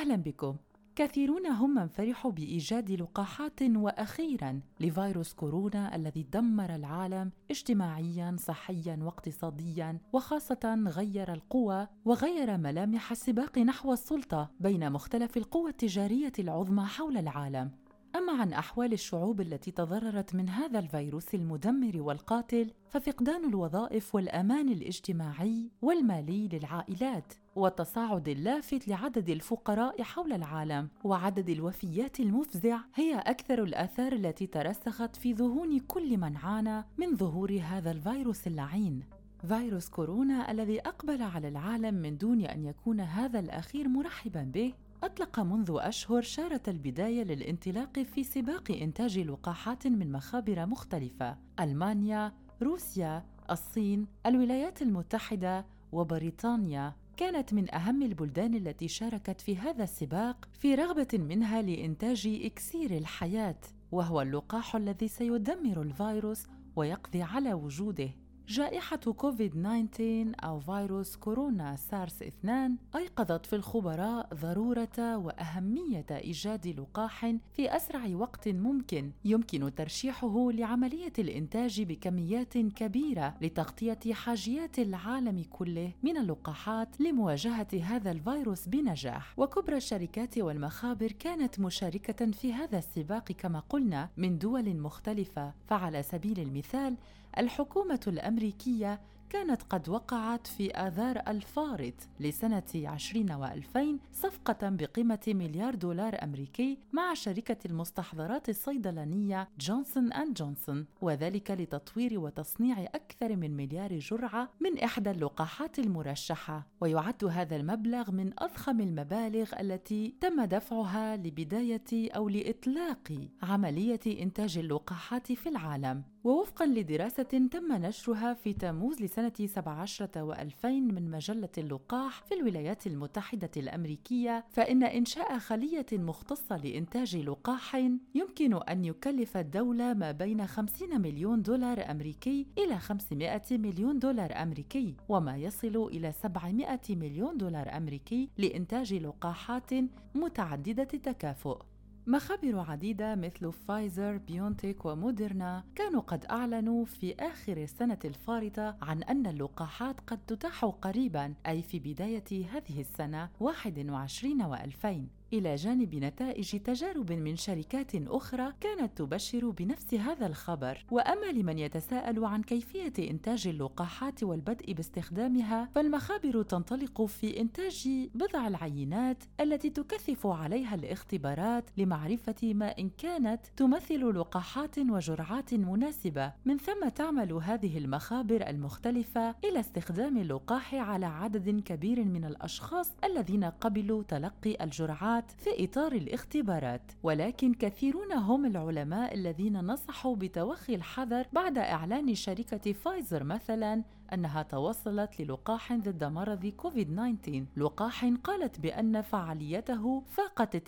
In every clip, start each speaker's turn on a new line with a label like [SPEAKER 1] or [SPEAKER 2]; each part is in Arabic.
[SPEAKER 1] أهلا بكم. كثيرون هم من فرحوا بإيجاد لقاحات وأخيرا لفيروس كورونا الذي دمر العالم اجتماعيا صحيا واقتصاديا وخاصة غير القوى وغير ملامح السباق نحو السلطة بين مختلف القوى التجارية العظمى حول العالم. أما عن أحوال الشعوب التي تضررت من هذا الفيروس المدمر والقاتل ففقدان الوظائف والأمان الاجتماعي والمالي للعائلات والتصاعد اللافت لعدد الفقراء حول العالم وعدد الوفيات المفزع هي أكثر الآثار التي ترسخت في ذهون كل من عانى من ظهور هذا الفيروس اللعين. فيروس كورونا الذي أقبل على العالم من دون أن يكون هذا الأخير مرحبا به أطلق منذ أشهر شارة البداية للانطلاق في سباق إنتاج لقاحات من مخابر مختلفة ألمانيا، روسيا، الصين، الولايات المتحدة وبريطانيا. كانت من أهم البلدان التي شاركت في هذا السباق في رغبة منها لإنتاج إكسير الحياة وهو اللقاح الذي سيدمر الفيروس ويقضي على وجوده. جائحة كوفيد 19 أو فيروس كورونا سارس 2 أيقظت في الخبراء ضرورة وأهمية إيجاد لقاح في أسرع وقت ممكن يمكن ترشيحه لعملية الإنتاج بكميات كبيرة لتغطية حاجيات العالم كله من اللقاحات لمواجهة هذا الفيروس بنجاح. وكبرى الشركات والمخابر كانت مشاركة في هذا السباق كما قلنا من دول مختلفة. فعلى سبيل المثال الحكومة الأمريكية كانت قد وقعت في آذار الفارط لسنة 20 و2000 صفقة بقيمة مليار دولار أمريكي مع شركة المستحضرات الصيدلانية جونسون أند جونسون وذلك لتطوير وتصنيع أكثر من مليار جرعة من إحدى اللقاحات المرشحة. ويعد هذا المبلغ من أضخم المبالغ التي تم دفعها لبداية أو لإطلاق عملية إنتاج اللقاحات في العالم. ووفقا لدراسة تم نشرها في تموز لسنة 17 و2000 من مجلة اللقاح في الولايات المتحدة الأمريكية فإن إنشاء خلية مختصة لإنتاج لقاح يمكن أن يكلف الدولة ما بين 50 مليون دولار أمريكي إلى 500 مليون دولار أمريكي وما يصل إلى 700 مليون دولار أمريكي لإنتاج لقاحات متعددة التكافؤ مخابر عديدة مثل فايزر، بيونتيك وموديرنا كانوا قد أعلنوا في آخر السنة الفارطة عن أن اللقاحات قد تتاح قريباً أي في بداية هذه السنة 21 و2000 إلى جانب نتائج تجارب من شركات أخرى كانت تبشر بنفس هذا الخبر، وأما لمن يتساءل عن كيفية إنتاج اللقاحات والبدء باستخدامها، فالمخابر تنطلق في إنتاج بضع العينات التي تكثف عليها الاختبارات لمعرفة ما إن كانت تمثل لقاحات وجرعات مناسبة، من ثم تعمل هذه المخابر المختلفة إلى استخدام اللقاح على عدد كبير من الأشخاص الذين قبلوا تلقي الجرعات في إطار الاختبارات. ولكن كثيرون هم العلماء الذين نصحوا بتوخي الحذر بعد إعلان شركة فايزر مثلا أنها توصلت للقاح ضد مرض كوفيد-19 لقاح قالت بأن فعاليته فاقت 90%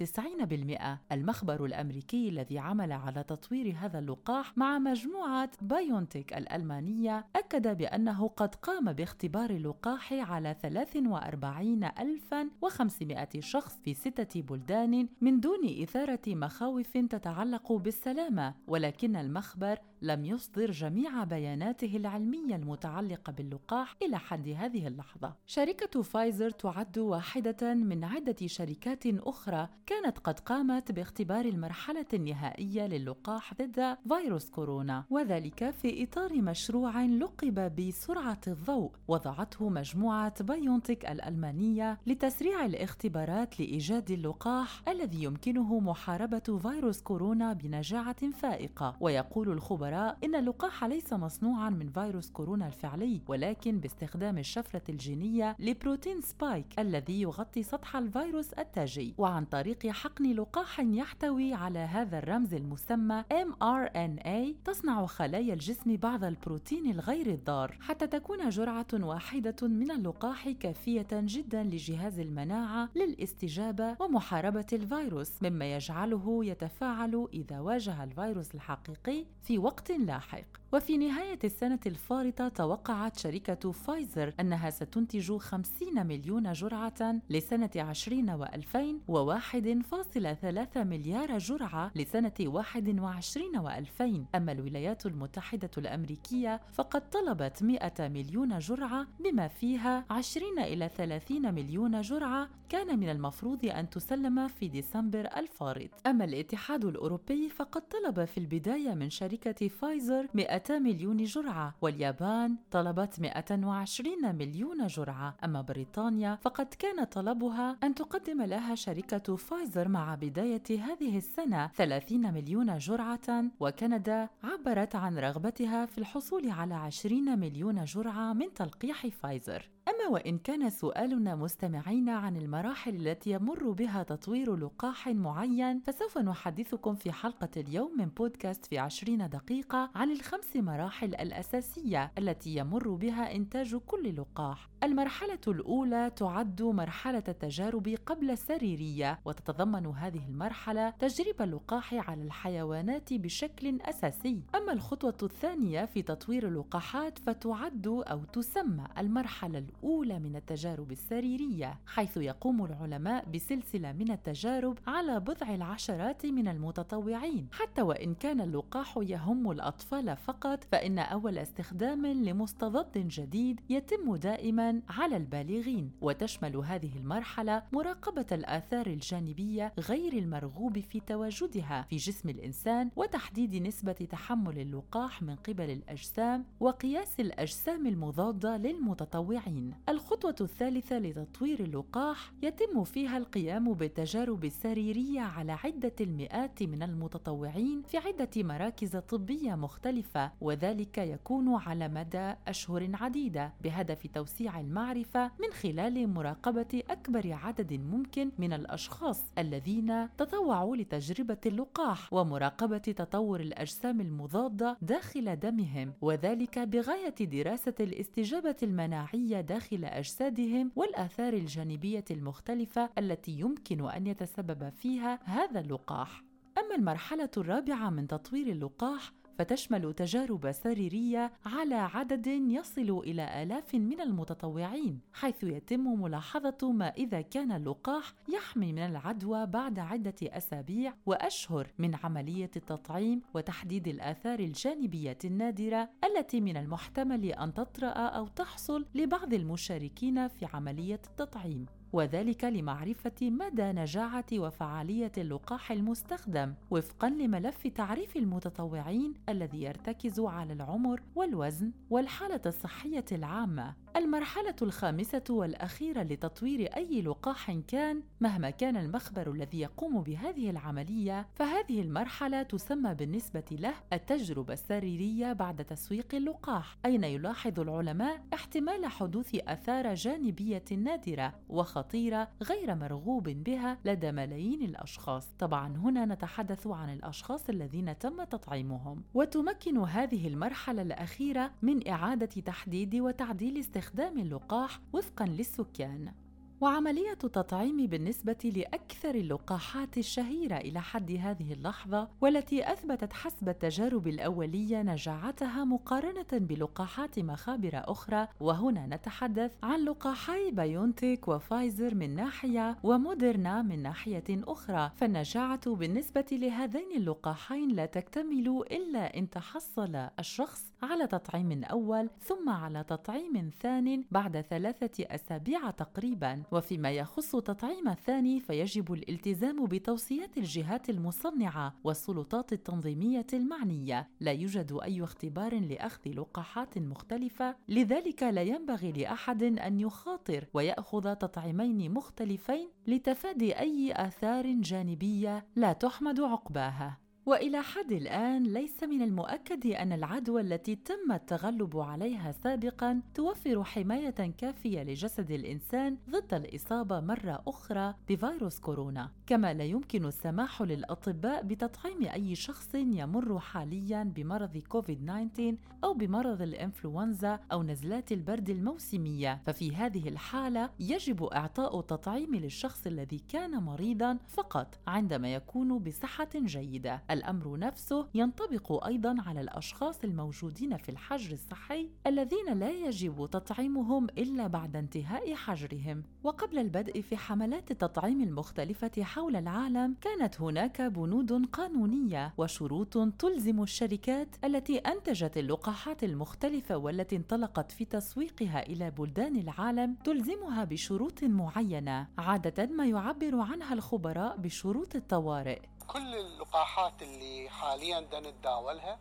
[SPEAKER 1] المخبر الأمريكي الذي عمل على تطوير هذا اللقاح مع مجموعة بايونتيك الألمانية أكد بأنه قد قام باختبار اللقاح على 43500 شخص في ستة بلدان من دون إثارة مخاوف تتعلق بالسلامة. ولكن المخبر لم يصدر جميع بياناته العلمية المتعلقة باللقاح إلى حد هذه اللحظة. شركة فايزر تعد واحدة من عدة شركات أخرى كانت قد قامت باختبار المرحلة النهائية للقاح ضد فيروس كورونا، وذلك في إطار مشروع لقب بسرعة الضوء، وضعته مجموعة بايونتيك الألمانية لتسريع الاختبارات لإيجاد اللقاح الذي يمكنه محاربة فيروس كورونا بنجاعة فائقة، ويقول الخبراء إن اللقاح ليس مصنوعا من فيروس كورونا الفعلي، ولكن باستخدام الشفرة الجينية لبروتين سبايك الذي يغطي سطح الفيروس التاجي. وعن طريق حقن لقاح يحتوي على هذا الرمز المسمى mRNA تصنع خلايا الجسم بعض البروتين الغير الضار. حتى تكون جرعة واحدة من اللقاح كافية جدا لجهاز المناعة للاستجابة ومحاربة الفيروس مما يجعله يتفاعل إذا واجه الفيروس الحقيقي في وقت وقت لاحق. وفي نهاية السنة الفارطة توقعت شركة فايزر أنها ستنتج 50 مليون جرعة لسنة 20 و2000 و1.3 مليار جرعة لسنة 21 و2000 أما الولايات المتحدة الأمريكية فقد طلبت 100 مليون جرعة بما فيها 20 إلى 30 مليون جرعة كان من المفروض أن تسلم في ديسمبر الفارط. أما الاتحاد الأوروبي فقد طلب في البداية من شركة فايزر 200 مليون جرعة واليابان طلبت 120 مليون جرعة. أما بريطانيا فقد كان طلبها أن تقدم لها شركة فايزر مع بداية هذه السنة 30 مليون جرعة وكندا عبرت عن رغبتها في الحصول على 20 مليون جرعة من تلقيح فايزر. أما وإن كان سؤالنا مستمعين عن المراحل التي يمر بها تطوير لقاح معين فسوف نحدثكم في حلقة اليوم من بودكاست في عشرين دقيقة عن الخمس مراحل الأساسية التي يمر بها إنتاج كل لقاح. المرحلة الأولى تعد مرحلة التجارب قبل السريرية وتتضمن هذه المرحلة تجربة اللقاح على الحيوانات بشكل أساسي. أما الخطوة الثانية في تطوير اللقاحات فتعد أو تسمى المرحلة الأولى من التجارب السريرية حيث يقوم العلماء بسلسلة من التجارب على بضع العشرات من المتطوعين حتى وإن كان اللقاح يهم الأطفال فقط فإن أول استخدام لمستضد جديد يتم دائما على البالغين وتشمل هذه المرحلة مراقبة الآثار الجانبية غير المرغوب في تواجدها في جسم الإنسان وتحديد نسبة تحمل اللقاح من قبل الأجسام وقياس الأجسام المضادة للمتطوعين. الخطوة الثالثة لتطوير اللقاح يتم فيها القيام بالتجارب السريرية على عدة المئات من المتطوعين في عدة مراكز طبية مختلفة وذلك يكون على مدى أشهر عديدة بهدف توسيع المعرفة من خلال مراقبة أكبر عدد ممكن من الأشخاص الذين تطوعوا لتجربة اللقاح ومراقبة تطور الأجسام المضادة داخل دمهم وذلك بغاية دراسة الاستجابة المناعية داخل أجسادهم والآثار الجانبية المختلفة التي يمكن أن يتسبب فيها هذا اللقاح. أما المرحلة الرابعة من تطوير اللقاح فتشمل تجارب سريرية على عدد يصل إلى آلاف من المتطوعين حيث يتم ملاحظة ما إذا كان اللقاح يحمي من العدوى بعد عدة أسابيع وأشهر من عملية التطعيم وتحديد الآثار الجانبية النادرة التي من المحتمل أن تطرأ أو تحصل لبعض المشاركين في عملية التطعيم. وذلك لمعرفة مدى نجاعة وفعالية اللقاح المستخدم وفقا لملف تعريف المتطوعين الذي يرتكز على العمر والوزن والحالة الصحية العامة. المرحلة الخامسة والأخيرة لتطوير أي لقاح كان مهما كان المخبر الذي يقوم بهذه العملية فهذه المرحلة تسمى بالنسبة له التجربة السريرية بعد تسويق اللقاح أين يلاحظ العلماء احتمال حدوث آثار جانبية نادرة وخطيرة غير مرغوب بها لدى ملايين الأشخاص. طبعا هنا نتحدث عن الأشخاص الذين تم تطعيمهم. وتمكن هذه المرحلة الأخيرة من إعادة تحديد وتعديل استخدام استخدام اللقاح وفقا للسكان. وعملية التطعيم بالنسبة لأكثر اللقاحات الشهيرة إلى حد هذه اللحظة والتي أثبتت حسب التجارب الأولية نجاعتها مقارنة بلقاحات مخابر أخرى. وهنا نتحدث عن لقاحي بايونتيك وفايزر من ناحية وموديرنا من ناحية أخرى. فالنجاعة بالنسبة لهذين اللقاحين لا تكتمل إلا إن تحصل الشخص على تطعيم أول ثم على تطعيم ثان بعد ثلاثة أسابيع تقريبا. وفيما يخص تطعيم الثاني فيجب الالتزام بتوصيات الجهات المصنعة والسلطات التنظيمية المعنية. لا يوجد أي اختبار لأخذ لقاحات مختلفة. لذلك لا ينبغي لأحد أن يخاطر ويأخذ تطعيمين مختلفين لتفادي أي آثار جانبية لا تحمد عقباها. وإلى حد الآن ليس من المؤكد أن العدوى التي تم التغلب عليها سابقا توفر حماية كافية لجسد الإنسان ضد الإصابة مرة أخرى بفيروس كورونا. كما لا يمكن السماح للأطباء بتطعيم أي شخص يمر حاليا بمرض كوفيد 19 أو بمرض الإنفلونزا أو نزلات البرد الموسمية. ففي هذه الحالة يجب إعطاء التطعيم للشخص الذي كان مريضا فقط عندما يكون بصحة جيدة. الأمر نفسه ينطبق أيضا على الأشخاص الموجودين في الحجر الصحي الذين لا يجب تطعيمهم إلا بعد انتهاء حجرهم. وقبل البدء في حملات التطعيم المختلفة حول العالم كانت هناك بنود قانونية وشروط تلزم الشركات التي أنتجت اللقاحات المختلفة والتي انطلقت في تسويقها إلى بلدان العالم تلزمها بشروط معينة. عادة ما يعبر عنها الخبراء بشروط الطوارئ.
[SPEAKER 2] كل اللقاحات اللي حاليا نتداولها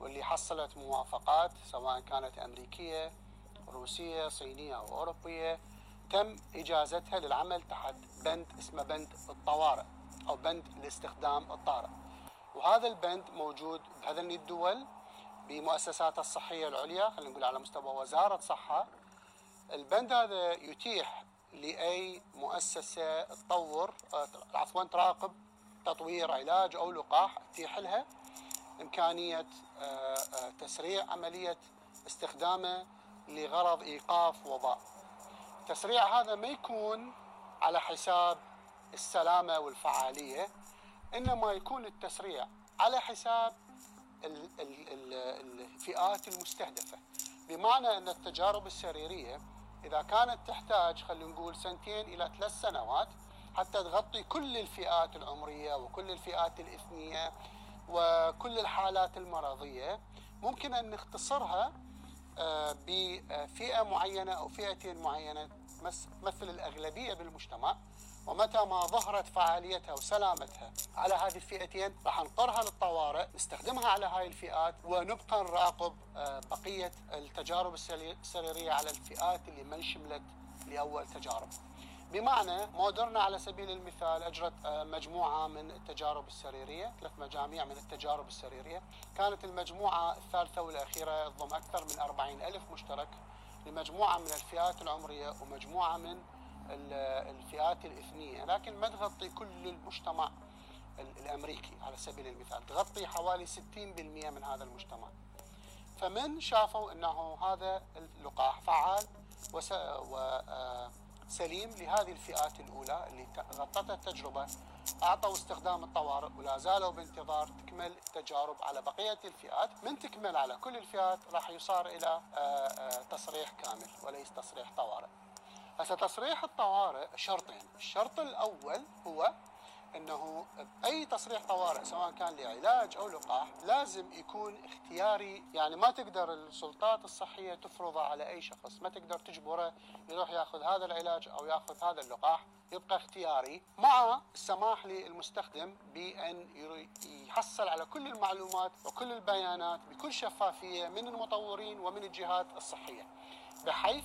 [SPEAKER 2] واللي حصلت موافقات سواء كانت أمريكية روسية صينية أو أوروبية تم إجازتها للعمل تحت بند اسمه بند الطوارئ أو بند الاستخدام الطارئ. وهذا البند موجود بهذين الدول بمؤسساتها الصحية العليا خلينا نقول على مستوى وزارة صحة البند هذا يتيح لأي مؤسسة تطور عفوا تراقب تطوير علاج أو لقاح تتيح لها إمكانية آه، آه، تسريع عملية استخدامه لغرض إيقاف وباء التسريع هذا ما يكون على حساب السلامة والفعالية إنما يكون التسريع على حساب الفئات المستهدفة. بمعنى أن التجارب السريرية إذا كانت تحتاج خلينا نقول سنتين إلى ثلاث سنوات حتى تغطي كل الفئات العمرية وكل الفئات الإثنية وكل الحالات المرضية. ممكن أن نختصرها آه، بفئة معينة أو فئتين معينة تمثل الأغلبية بالمجتمع. ومتى ما ظهرت فعاليتها وسلامتها على هذه الفئتين راح نطرها للطوارئ نستخدمها على هاي الفئات ونبقى نراقب آه، بقية التجارب السريرية على الفئات اللي ما انشملت لأول تجارب. بمعنى مودرنا على سبيل المثال أجرت آه، مجموعة من التجارب السريرية، ثلاث مجاميع من التجارب السريرية، كانت المجموعة الثالثة والأخيرة تضم أكثر من 40 ألف مشترك. لمجموعه من الفئات العمرية ومجموعة من الفئات الإثنية، لكن ما تغطي كل المجتمع الأمريكي على سبيل المثال، تغطي حوالي 60% من هذا المجتمع. فمن شافوا إنه هذا اللقاح فعال وس... و... سليم لهذه الفئات الأولى اللي غطتها التجربة أعطوا استخدام الطوارئ ولا زالوا بانتظار تكمل التجارب على بقية الفئات. من تكمل على كل الفئات راح يصار إلى آه، آه، تصريح كامل وليس تصريح طوارئ. هسه تصريح الطوارئ شرطين. الشرط الأول هو إنه أي تصريح طوارئ سواء كان لعلاج أو لقاح لازم يكون اختياري. يعني ما تقدر السلطات الصحية تفرضه على أي شخص. ما تقدر تجبره يروح ياخذ هذا العلاج أو ياخذ هذا اللقاح. يبقى اختياري. مع السماح للمستخدم بأن يحصل على كل المعلومات وكل البيانات بكل شفافية من المطورين ومن الجهات الصحية. بحيث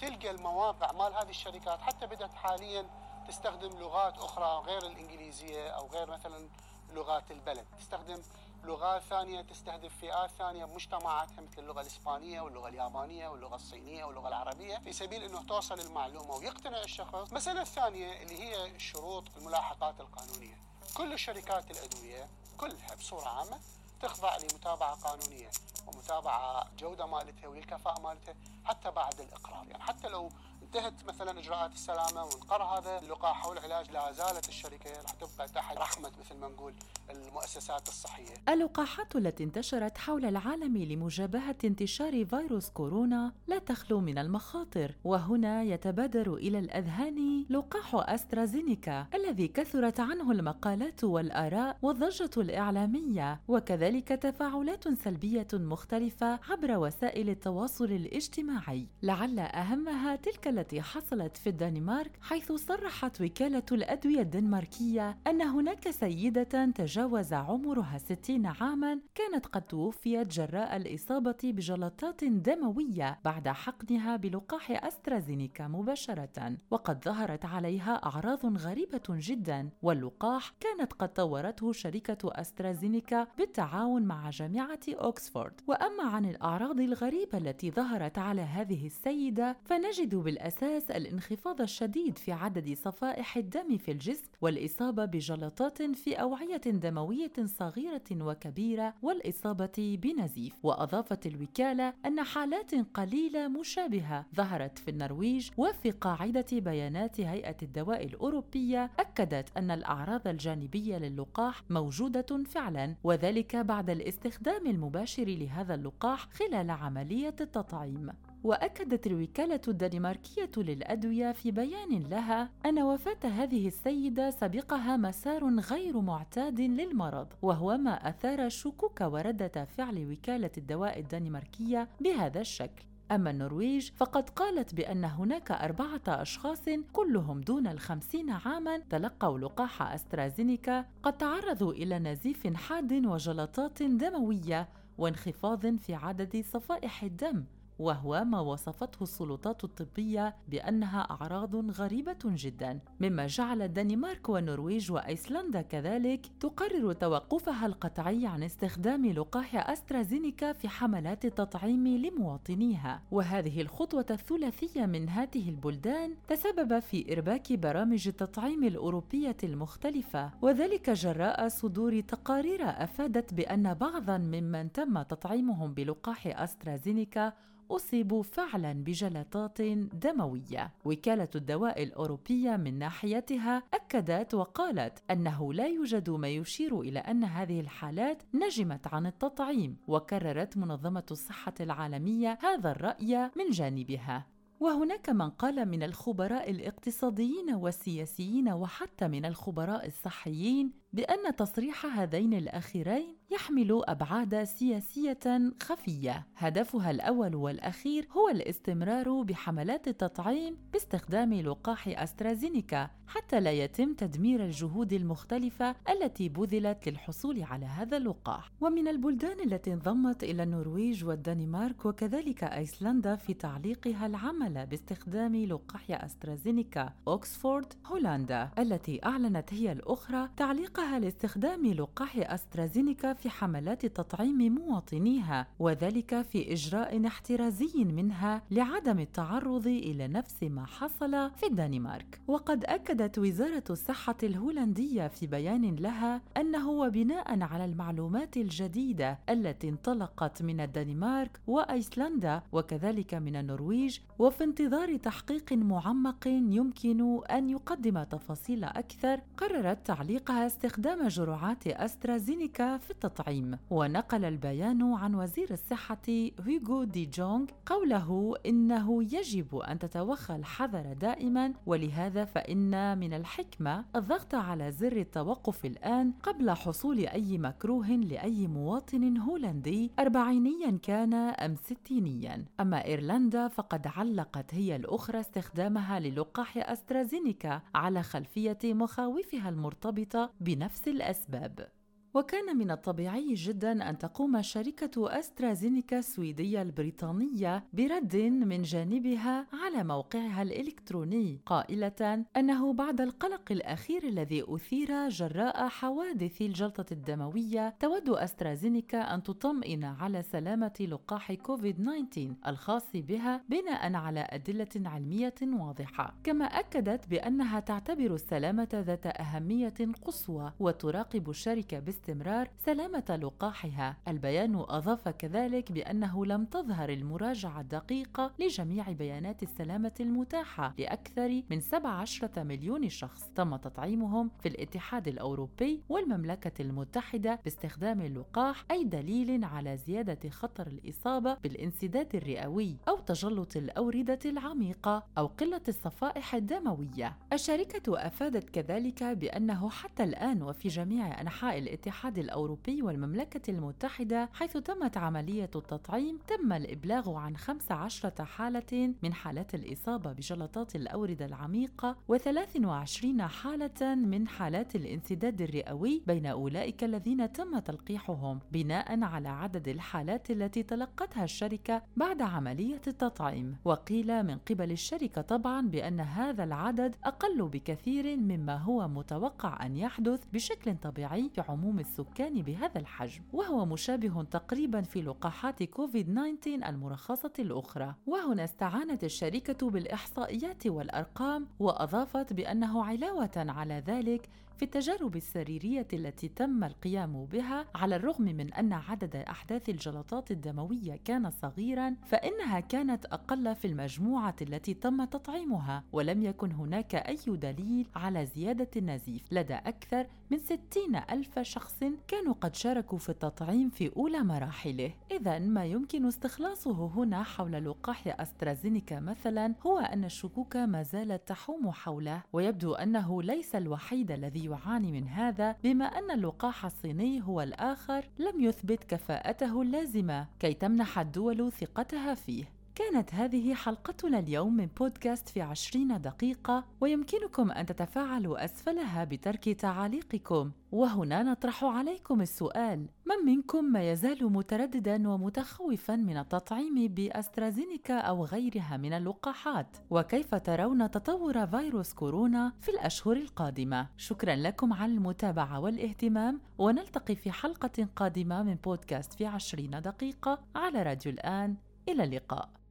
[SPEAKER 2] تلقى المواقع مال هذه الشركات حتى بدأت حاليا تستخدم لغات أخرى غير الإنجليزية أو غير مثلا لغات البلد. تستخدم لغات ثانية تستهدف فئات ثانية بمجتمعاتها مثل اللغة الإسبانية واللغة اليابانية واللغة الصينية واللغة العربية في سبيل أنه توصل المعلومة ويقتنع الشخص. المسألة الثانية اللي هي شروط الملاحقات القانونية. كل شركات الأدوية كلها بصورة عامة تخضع لمتابعة قانونية ومتابعة جودة مالتها وللكفاءة مالتها حتى بعد الإقرار. يعني حتى لو انتهت مثلا إجراءات السلامة وانقر هذا اللقاح أو العلاج لا زالت الشركة راح تبقى تحت رحمة مثل ما نقول المؤسسات الصحية.
[SPEAKER 1] اللقاحات التي انتشرت حول العالم لمجابهة انتشار فيروس كورونا لا تخلو من المخاطر، وهنا يتبادر إلى الأذهان لقاح أسترازينيكا الذي كثرت عنه المقالات والآراء والضجة الإعلامية، وكذلك تفاعلات سلبية مختلفة عبر وسائل التواصل الاجتماعي، لعل أهمها تلك التي حصلت في الدنمارك حيث صرحت وكالة الأدوية الدنماركية أن هناك سيدة تجاوز عمرها 60 عاما كانت قد توفيت جراء الإصابة بجلطات دموية بعد حقنها بلقاح أسترازينيكا مباشرة. وقد ظهرت عليها أعراض غريبة جدا واللقاح كانت قد طورته شركة أسترازينيكا بالتعاون مع جامعة أوكسفورد وأما عن الأعراض الغريبة التي ظهرت على هذه السيدة فنجد بالأساس الأساس الانخفاض الشديد في عدد صفائح الدم في الجسم والإصابة بجلطات في أوعية دموية صغيرة وكبيرة والإصابة بنزيف. وأضافت الوكالة أن حالات قليلة مشابهة ظهرت في النرويج وفي قاعدة بيانات هيئة الدواء الأوروبية أكدت أن الأعراض الجانبية للقاح موجودة فعلا. وذلك بعد الاستخدام المباشر لهذا اللقاح خلال عملية التطعيم. وأكدت الوكالة الدنماركية للأدوية في بيان لها أن وفاة هذه السيدة سبقها مسار غير معتاد للمرض وهو ما أثار شكوك وردة فعل وكالة الدواء الدنماركية بهذا الشكل. أما النرويج فقد قالت بأن هناك أربعة أشخاص كلهم دون الخمسين عاماً تلقوا لقاح أسترازينيكا قد تعرضوا إلى نزيف حاد وجلطات دموية وانخفاض في عدد صفائح الدم. وهو ما وصفته السلطات الطبية بأنها أعراض غريبة جدا مما جعل الدنمارك والنرويج وأيسلندا كذلك تقرر توقفها القطعي عن استخدام لقاح أسترازينيكا في حملات التطعيم لمواطنيها. وهذه الخطوة الثلاثية من هذه البلدان تسبب في إرباك برامج التطعيم الأوروبية المختلفة. وذلك جراء صدور تقارير أفادت بأن بعضا ممن تم تطعيمهم بلقاح أسترازينيكا أصيبوا فعلا بجلطات دموية. وكالة الدواء الأوروبية من ناحيتها أكدت وقالت أنه لا يوجد ما يشير إلى أن هذه الحالات نجمت عن التطعيم، وكررت منظمة الصحة العالمية هذا الرأي من جانبها. وهناك من قال من الخبراء الاقتصاديين والسياسيين وحتى من الخبراء الصحيين بأن تصريح هذين الأخيرين يحمل أبعاد سياسية خفية. هدفها الأول والأخير هو الاستمرار بحملات التطعيم باستخدام لقاح أسترازينيكا حتى لا يتم تدمير الجهود المختلفة التي بذلت للحصول على هذا اللقاح. ومن البلدان التي انضمت إلى النرويج والدنمارك وكذلك أيسلندا في تعليقها العمل باستخدام لقاح أسترازينيكا أوكسفورد هولندا التي أعلنت هي الأخرى تعليقها لاستخدام لقاح أسترازينيكا في حملات تطعيم مواطنيها وذلك في إجراء احترازي منها لعدم التعرض إلى نفس ما حصل في الدنمارك. وقد أكدت وزارة الصحة الهولندية في بيان لها أنه وبناء على المعلومات الجديدة التي انطلقت من الدنمارك وأيسلندا وكذلك من النرويج وفي انتظار تحقيق معمق يمكن أن يقدم تفاصيل أكثر قررت تعليقها استخدام جرعات أسترازينيكا في التطعيم ونقل البيان عن وزير الصحة هيغو دي جونغ قوله إنه يجب أن تتوخى الحذر دائما ولهذا فإن من الحكمة الضغط على زر التوقف الآن قبل حصول أي مكروه لأي مواطن هولندي أربعينيا كان أم ستينيا. أما إيرلندا فقد علقت هي الأخرى استخدامها للقاح أسترازينيكا على خلفية مخاوفها المرتبطة بنفس الأسباب. وكان من الطبيعي جدا أن تقوم شركة أسترازينيكا السويدية البريطانية برد من جانبها على موقعها الإلكتروني قائلة أنه بعد القلق الأخير الذي أثير جراء حوادث الجلطة الدموية تود أسترازينيكا أن تطمئن على سلامة لقاح كوفيد-19 الخاص بها بناء على أدلة علمية واضحة. كما أكدت بأنها تعتبر السلامة ذات أهمية قصوى وتراقب الشركة باستمرار سلامة لقاحها. البيان أضاف كذلك بأنه لم تظهر المراجعة الدقيقة لجميع بيانات السلامة المتاحة لأكثر من 17 مليون شخص تم تطعيمهم في الاتحاد الأوروبي والمملكة المتحدة باستخدام اللقاح أي دليل على زيادة خطر الإصابة بالانسداد الرئوي أو تجلط الأوردة العميقة أو قلة الصفائح الدموية. الشركة أفادت كذلك بأنه حتى الآن وفي جميع أنحاء الاتحاد الاتحاد الأوروبي والمملكة المتحدة حيث تمت عملية التطعيم تم الإبلاغ عن 15 حالة من حالات الإصابة بجلطات الأوردة العميقة و23 حالة من حالات الانسداد الرئوي بين أولئك الذين تم تلقيحهم بناء على عدد الحالات التي تلقتها الشركة بعد عملية التطعيم. وقيل من قبل الشركة طبعا بأن هذا العدد أقل بكثير مما هو متوقع أن يحدث بشكل طبيعي في عموم التعمم السكاني بهذا الحجم وهو مشابه تقريبا في لقاحات كوفيد 19 المرخصة الأخرى. وهنا استعانت الشركة بالإحصائيات والأرقام وأضافت بأنه علاوة على ذلك في التجارب السريرية التي تم القيام بها على الرغم من أن عدد أحداث الجلطات الدموية كان صغيرا فإنها كانت أقل في المجموعة التي تم تطعيمها. ولم يكن هناك أي دليل على زيادة النزيف لدى أكثر من 60 ألف شخص كانوا قد شاركوا في التطعيم في أولى مراحله. إذا ما يمكن استخلاصه هنا حول لقاح أسترازينيكا مثلا هو أن الشكوك ما زالت تحوم حوله ويبدو أنه ليس الوحيد الذي يعاني من هذا بما أن اللقاح الصيني هو الآخر لم يثبت كفاءته اللازمة كي تمنح الدول ثقتها فيه. كانت هذه حلقتنا اليوم من بودكاست في عشرين دقيقة ويمكنكم أن تتفاعلوا أسفلها بترك تعاليقكم وهنا نطرح عليكم السؤال من منكم ما يزال مترددا ومتخوفا من التطعيم بأسترازينيكا أو غيرها من اللقاحات؟ وكيف ترون تطور فيروس كورونا في الأشهر القادمة؟ شكرا لكم على المتابعة والاهتمام ونلتقي في حلقة قادمة من بودكاست في عشرين دقيقة على راديو الآن. إلى اللقاء.